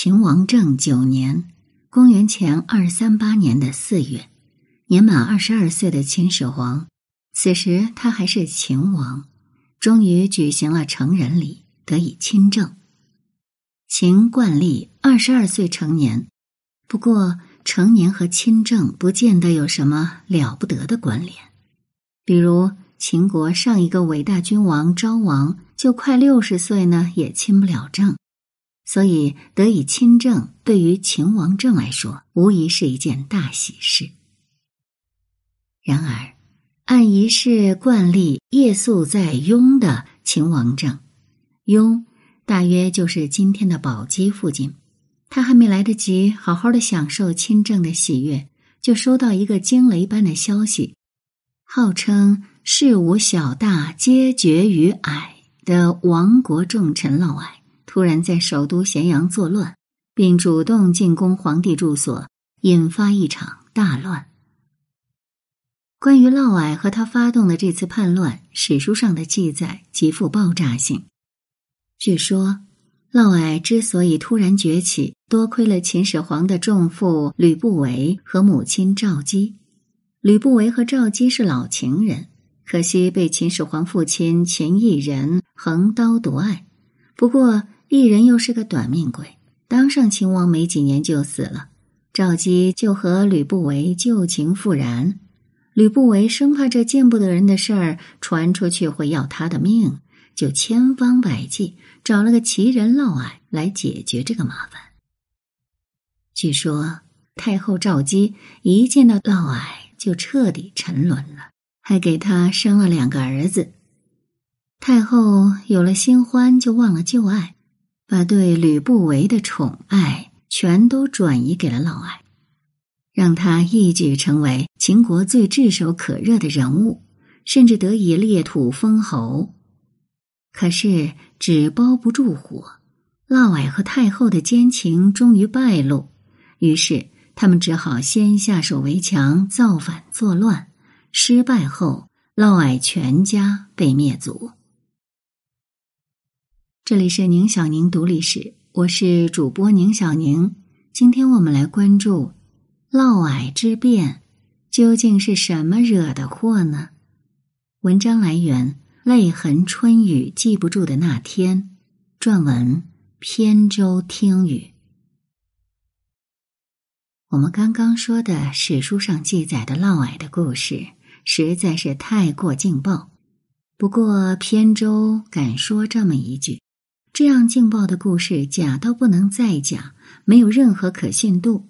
秦王政九年，公元前二三八年的四月，年满二十二岁的秦始皇，此时他还是秦王，终于举行了成人礼，得以亲政。秦惯例二十二岁成年，不过成年和亲政不见得有什么了不得的关联。比如秦国上一个伟大君王昭王，就快六十岁呢，也亲不了政。所以得以亲政，对于秦王政来说，无疑是一件大喜事。然而，按仪式惯例，夜宿在雍的秦王政，雍大约就是今天的宝鸡附近。他还没来得及好好的享受亲政的喜悦，就收到一个惊雷般的消息：号称事无小大皆决于矮的亡国重臣嫪毐。突然在首都咸阳作乱，并主动进攻皇帝住所，引发一场大乱。关于嫪毐和他发动的这次叛乱，史书上的记载极富爆炸性。据说，嫪毐之所以突然崛起，多亏了秦始皇的重父吕不韦和母亲赵姬。吕不韦和赵姬是老情人，可惜被秦始皇父亲秦异人横刀夺爱。不过。异人又是个短命鬼，当上秦王没几年就死了。赵姬就和吕不韦旧情复燃，吕不韦生怕这见不得人的事儿传出去会要他的命，就千方百计找了个奇人嫪毐来解决这个麻烦。据说太后赵姬一见到嫪毐就彻底沉沦了，还给他生了两个儿子。太后有了新欢，就忘了旧爱。把对吕不韦的宠爱全都转移给了嫪毐，让他一举成为秦国最炙手可热的人物，甚至得以裂土封侯。可是纸包不住火，嫪毐和太后的奸情终于败露，于是他们只好先下手为强，造反作乱。失败后，嫪毐全家被灭族。这里是宁小宁读历史，我是主播宁小宁。今天我们来关注嫪毐之变究竟是什么惹的祸呢？文章来源《泪痕春雨记不住的那天》，撰文扁舟听雨。我们刚刚说的史书上记载的嫪毐的故事实在是太过劲爆，不过扁舟敢说这么一句。这样劲爆的故事，假到不能再假，没有任何可信度。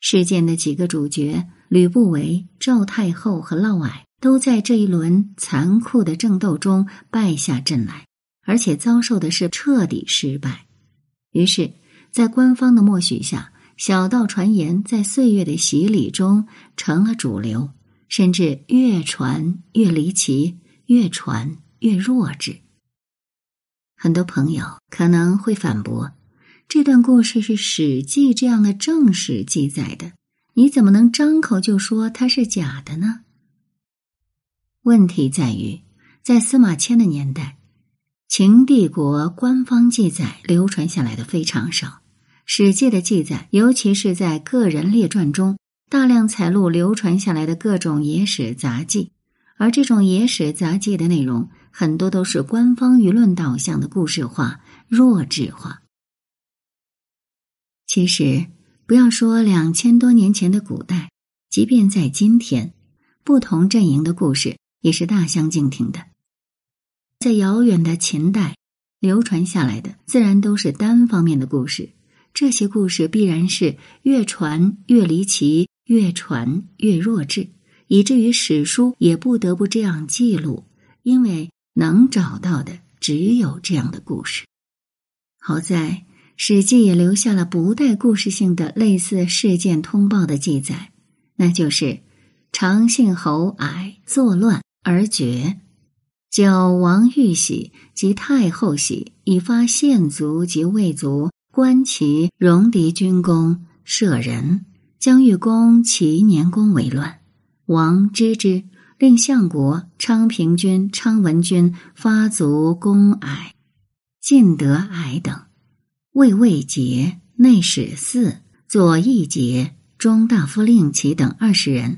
事件的几个主角吕不韦、赵太后和嫪毐，都在这一轮残酷的争斗中败下阵来，而且遭受的是彻底失败。于是，在官方的默许下，小道传言在岁月的洗礼中成了主流，甚至越传越离奇，越传越弱智。很多朋友可能会反驳，这段故事是《史记》这样的正史记载的，你怎么能张口就说它是假的呢？问题在于，在司马迁的年代，秦帝国官方记载流传下来的非常少，《史记》的记载，尤其是在个人列传中，大量采录流传下来的各种野史杂记，而这种野史杂记的内容。很多都是官方舆论导向的故事化、弱智化。其实，不要说两千多年前的古代，即便在今天，不同阵营的故事也是大相径庭的。在遥远的秦代，流传下来的自然都是单方面的故事，这些故事必然是越传越离奇，越传越弱智，以至于史书也不得不这样记录，因为。能找到的只有这样的故事。好在《史记》也留下了不带故事性的类似事件通报的记载，那就是长信侯矮作乱而绝，教王玉玺及太后玺以发县族及魏族观其戎狄军功舍人，将欲攻齐年宫为乱，王知之。令相国昌平君、昌文君发卒公矮，晋得矮等，魏魏节内史四、左翼节、中大夫令旗等二十人，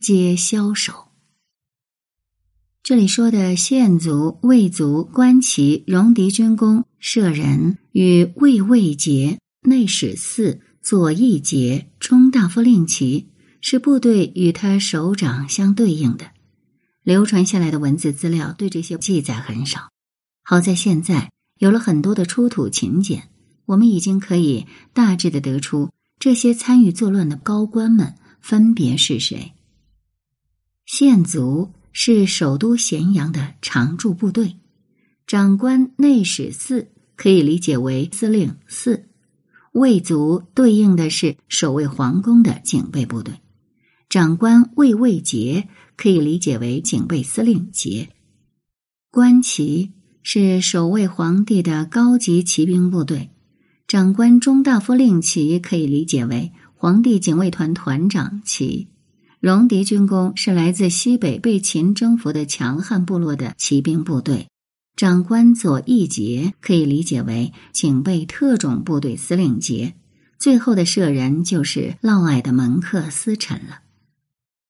皆枭首。这里说的县卒、魏卒、官旗、戎狄军功、舍人与卫尉节、内史四、左翼节、中大夫令旗，是部队与他首长相对应的。流传下来的文字资料对这些记载很少。好在现在有了很多的出土秦简，我们已经可以大致的得出这些参与作乱的高官们分别是谁。县卒。是首都咸阳的常驻部队，长官内史四可以理解为司令四，卫卒对应的是守卫皇宫的警备部队，长官卫尉节可以理解为警备司令节，官旗是守卫皇帝的高级骑兵部队，长官中大夫令旗可以理解为皇帝警卫团团长旗。戎狄军功是来自西北被秦征服的强悍部落的骑兵部队，长官左翼节可以理解为警备特种部队司令节，最后的舍人就是嫪毐的门客司臣了。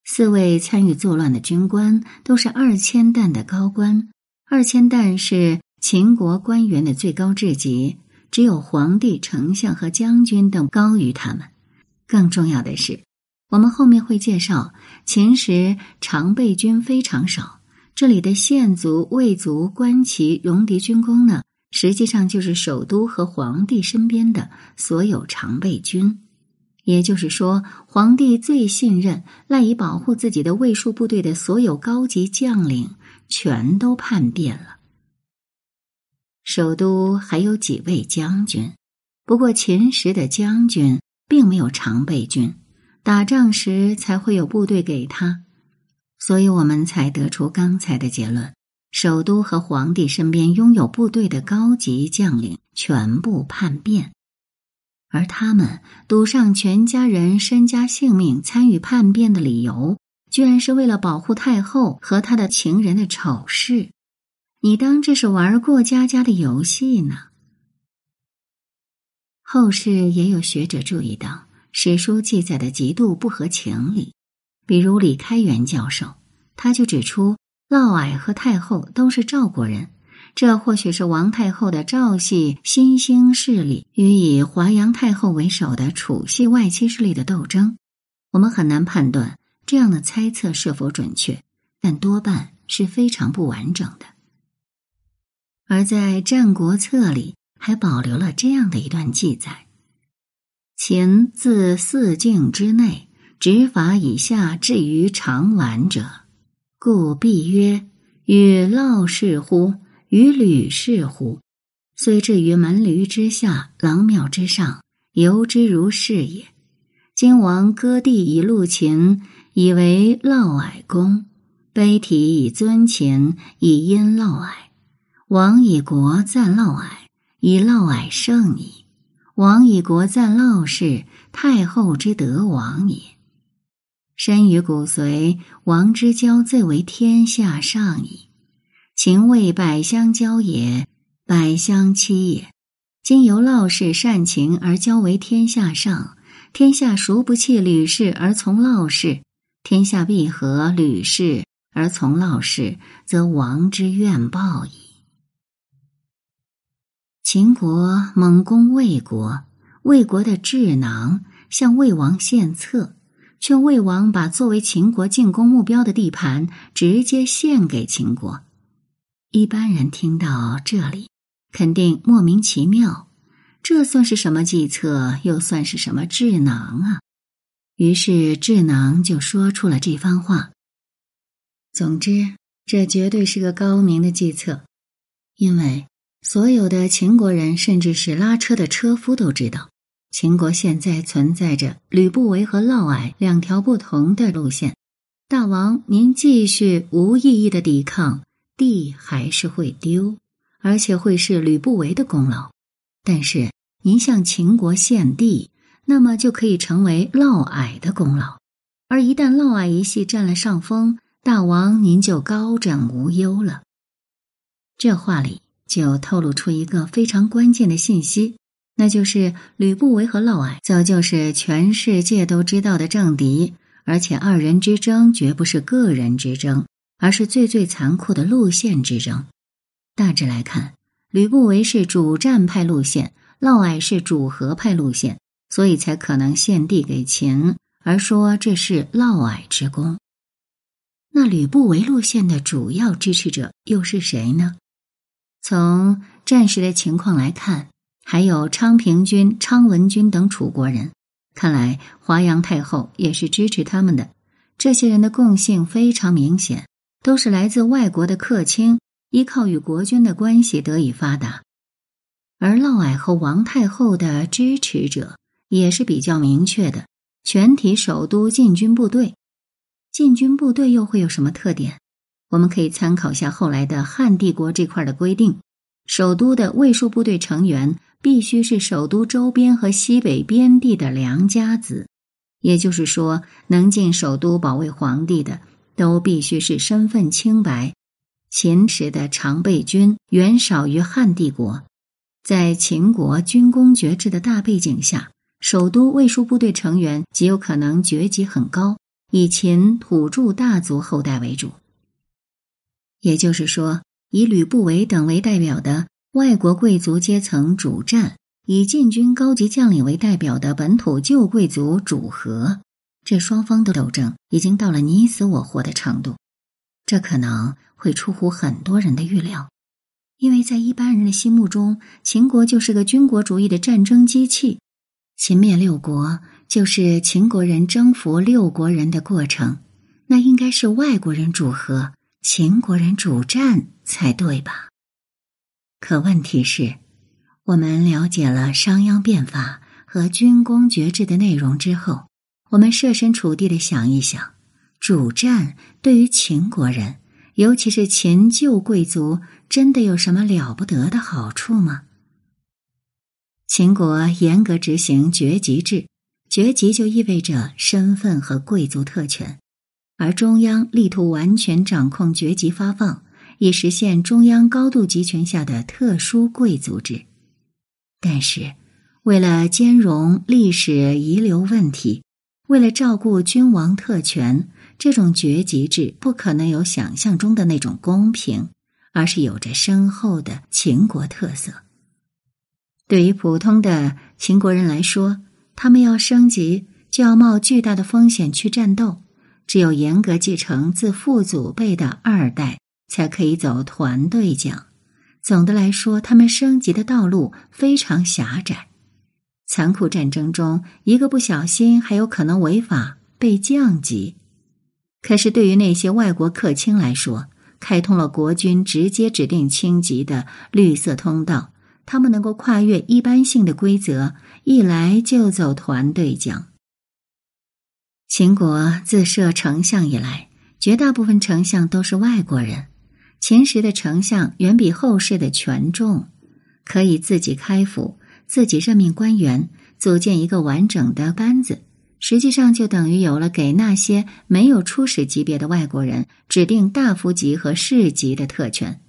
四位参与作乱的军官都是二千担的高官，二千担是秦国官员的最高职级，只有皇帝、丞相和将军等高于他们。更重要的是。我们后面会介绍，秦时常备军非常少。这里的县卒、卫卒、官旗、戎狄军功呢，实际上就是首都和皇帝身边的所有常备军。也就是说，皇帝最信任、赖以保护自己的卫戍部队的所有高级将领，全都叛变了。首都还有几位将军，不过秦时的将军并没有常备军。打仗时才会有部队给他，所以我们才得出刚才的结论：首都和皇帝身边拥有部队的高级将领全部叛变，而他们赌上全家人身家性命参与叛变的理由，居然是为了保护太后和他的情人的丑事。你当这是玩过家家的游戏呢？后世也有学者注意到。史书记载的极度不合情理，比如李开元教授，他就指出嫪毐和太后都是赵国人，这或许是王太后的赵系新兴势力与以华阳太后为首的楚系外戚势力的斗争。我们很难判断这样的猜测是否准确，但多半是非常不完整的。而在《战国策》里还保留了这样的一段记载。秦自四境之内，执法以下至于长宛者，故必曰：“与嫪氏乎？与吕氏乎？虽至于门闾之下，廊庙之上，犹之如是也。”今王割地以戮秦，以为嫪毐公；碑体以尊秦，以因嫪毐。王以国赞嫪毐，以嫪毐胜矣。王以国赞嫪氏，太后之德王也。身于骨髓，王之交最为天下上矣。秦魏百相交也，百相欺也。今由嫪氏善秦而交为天下上，天下孰不弃吕氏而从嫪氏？天下必合吕氏而从嫪氏，则王之怨报矣。秦国猛攻魏国，魏国的智囊向魏王献策，劝魏王把作为秦国进攻目标的地盘直接献给秦国。一般人听到这里，肯定莫名其妙，这算是什么计策？又算是什么智囊啊？于是智囊就说出了这番话。总之，这绝对是个高明的计策，因为。所有的秦国人，甚至是拉车的车夫都知道，秦国现在存在着吕不韦和嫪毐两条不同的路线。大王，您继续无意义的抵抗，地还是会丢，而且会是吕不韦的功劳。但是您向秦国献地，那么就可以成为嫪毐的功劳。而一旦嫪毐一系占了上风，大王您就高枕无忧了。这话里。就透露出一个非常关键的信息，那就是吕不韦和嫪毐早就是全世界都知道的政敌，而且二人之争绝不是个人之争，而是最最残酷的路线之争。大致来看，吕不韦是主战派路线，嫪毐是主和派路线，所以才可能献地给秦，而说这是嫪毐之功。那吕不韦路线的主要支持者又是谁呢？从战时的情况来看，还有昌平君、昌文君等楚国人。看来华阳太后也是支持他们的。这些人的共性非常明显，都是来自外国的客卿，依靠与国君的关系得以发达。而嫪毐和王太后的支持者也是比较明确的，全体首都禁军部队。禁军部队又会有什么特点？我们可以参考下后来的汉帝国这块的规定：首都的卫戍部队成员必须是首都周边和西北边地的良家子，也就是说，能进首都保卫皇帝的，都必须是身份清白。秦时的常备军远少于汉帝国，在秦国军功爵制的大背景下，首都卫戍部队成员极有可能爵级很高。以秦土著大族后代为主，也就是说，以吕不韦等为代表的外国贵族阶层主战，以禁军高级将领为代表的本土旧贵族主和。这双方的斗争已经到了你死我活的程度，这可能会出乎很多人的预料，因为在一般人的心目中，秦国就是个军国主义的战争机器，秦灭六国。就是秦国人征服六国人的过程，那应该是外国人主和，秦国人主战才对吧？可问题是，我们了解了商鞅变法和军功爵制的内容之后，我们设身处地的想一想，主战对于秦国人，尤其是秦旧贵族，真的有什么了不得的好处吗？秦国严格执行爵级制。爵级就意味着身份和贵族特权，而中央力图完全掌控爵级发放，以实现中央高度集权下的特殊贵族制。但是，为了兼容历史遗留问题，为了照顾君王特权，这种爵级制不可能有想象中的那种公平，而是有着深厚的秦国特色。对于普通的秦国人来说，他们要升级，就要冒巨大的风险去战斗。只有严格继承自父祖辈的二代，才可以走团队奖。总的来说，他们升级的道路非常狭窄。残酷战争中，一个不小心还有可能违法被降级。可是，对于那些外国客卿来说，开通了国君直接指定轻级的绿色通道。他们能够跨越一般性的规则，一来就走团队奖。秦国自设丞相以来，绝大部分丞相都是外国人。秦时的丞相远比后世的权重，可以自己开府，自己任命官员，组建一个完整的班子。实际上，就等于有了给那些没有初始级别的外国人指定大夫级和士级的特权。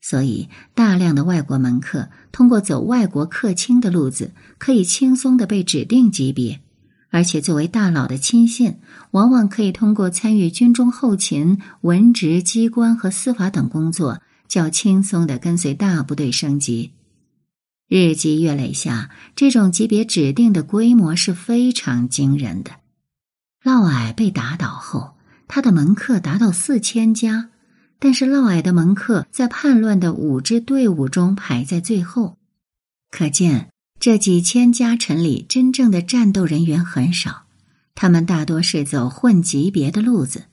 所以，大量的外国门客通过走外国客卿的路子，可以轻松的被指定级别，而且作为大佬的亲信，往往可以通过参与军中后勤、文职机关和司法等工作，较轻松的跟随大部队升级。日积月累下，这种级别指定的规模是非常惊人的。嫪毐被打倒后，他的门客达到四千家。但是嫪毐的门客在叛乱的五支队伍中排在最后，可见这几千家臣里真正的战斗人员很少，他们大多是走混级别的路子。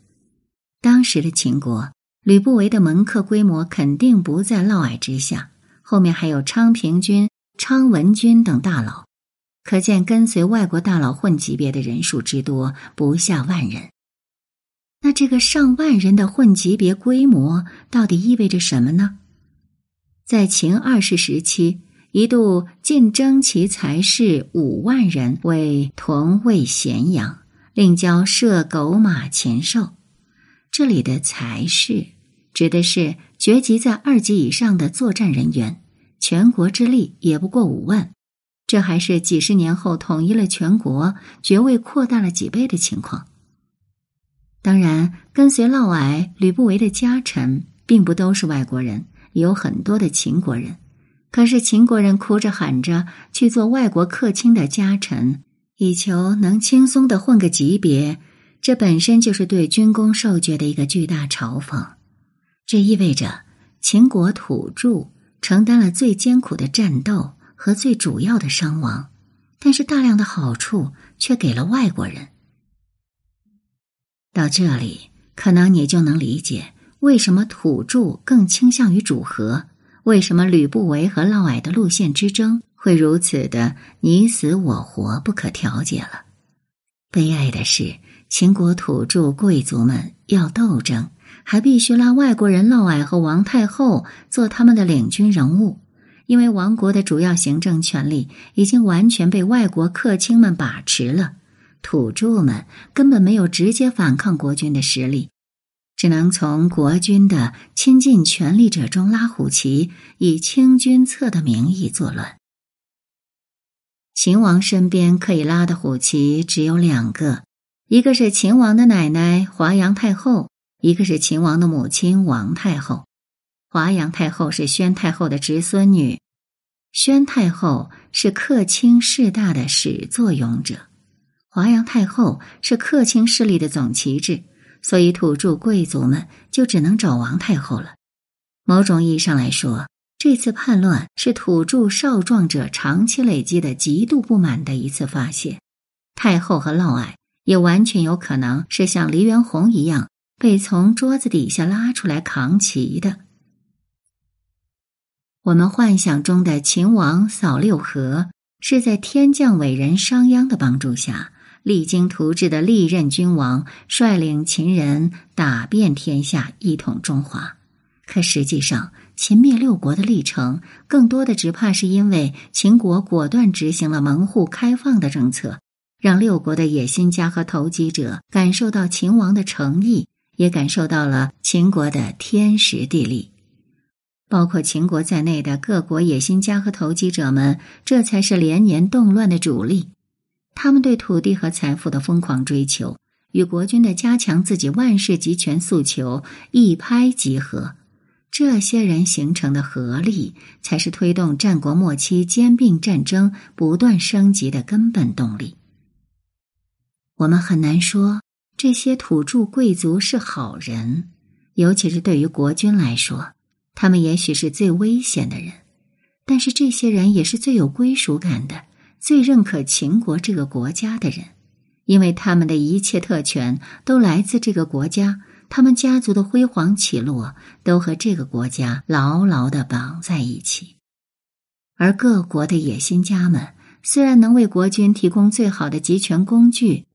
当时的秦国，吕不韦的门客规模肯定不在嫪毐之下，后面还有昌平君、昌文君等大佬，可见跟随外国大佬混级别的人数之多不下万人。那这个上万人的混级别规模到底意味着什么呢？在秦二世时期，一度晋征其才士五万人为屯卫咸阳，另交射狗马禽兽。这里的才士指的是爵级在二级以上的作战人员，全国之力也不过五万。这还是几十年后统一了全国，爵位扩大了几倍的情况。当然，跟随嫪毐、吕不韦的家臣，并不都是外国人，有很多的秦国人。可是秦国人哭着喊着去做外国客卿的家臣，以求能轻松的混个级别，这本身就是对军功授爵的一个巨大嘲讽。这意味着秦国土著承担了最艰苦的战斗。和最主要的伤亡，但是大量的好处却给了外国人。到这里，可能你就能理解为什么土著更倾向于主和，为什么吕不韦和嫪毐的路线之争会如此的你死我活、不可调解了。悲哀的是，秦国土著贵族们要斗争，还必须拉外国人嫪毐和王太后做他们的领军人物。因为王国的主要行政权力已经完全被外国客卿们把持了，土著们根本没有直接反抗国君的实力，只能从国君的亲近权力者中拉虎旗，以清君侧的名义作乱。秦王身边可以拉的虎旗只有两个，一个是秦王的奶奶华阳太后，一个是秦王的母亲王太后。华阳太后是宣太后的侄孙女，宣太后是客卿势大的始作俑者，华阳太后是客卿势力的总旗帜，所以土著贵族们就只能找王太后了。某种意义上来说，这次叛乱是土著少壮者长期累积的极度不满的一次发泄。太后和嫪毐也完全有可能是像黎元洪一样被从桌子底下拉出来扛旗的。我们幻想中的秦王扫六合，是在天降伟人商鞅的帮助下，励精图治的历任君王率领秦人打遍天下，一统中华。可实际上，秦灭六国的历程，更多的只怕是因为秦国果断执行了门户开放的政策，让六国的野心家和投机者感受到秦王的诚意，也感受到了秦国的天时地利。包括秦国在内的各国野心家和投机者们，这才是连年动乱的主力。他们对土地和财富的疯狂追求，与国君的加强自己万世集权诉求一拍即合。这些人形成的合力，才是推动战国末期兼并战争不断升级的根本动力。我们很难说这些土著贵族是好人，尤其是对于国君来说。他们也许是最危险的人，但是这些人也是最有归属感的、最认可秦国这个国家的人，因为他们的一切特权都来自这个国家，他们家族的辉煌起落都和这个国家牢牢的绑在一起。而各国的野心家们虽然能为国君提供最好的集权工具，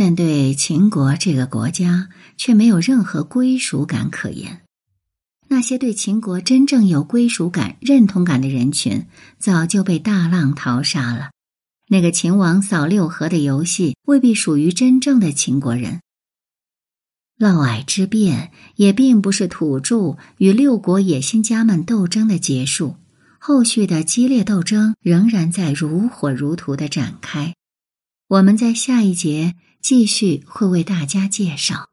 但对秦国这个国家却没有任何归属感可言。那些对秦国真正有归属感、认同感的人群，早就被大浪淘沙了。那个秦王扫六合的游戏，未必属于真正的秦国人。嫪毐之变也并不是土著与六国野心家们斗争的结束，后续的激烈斗争仍然在如火如荼的展开。我们在下一节继续会为大家介绍。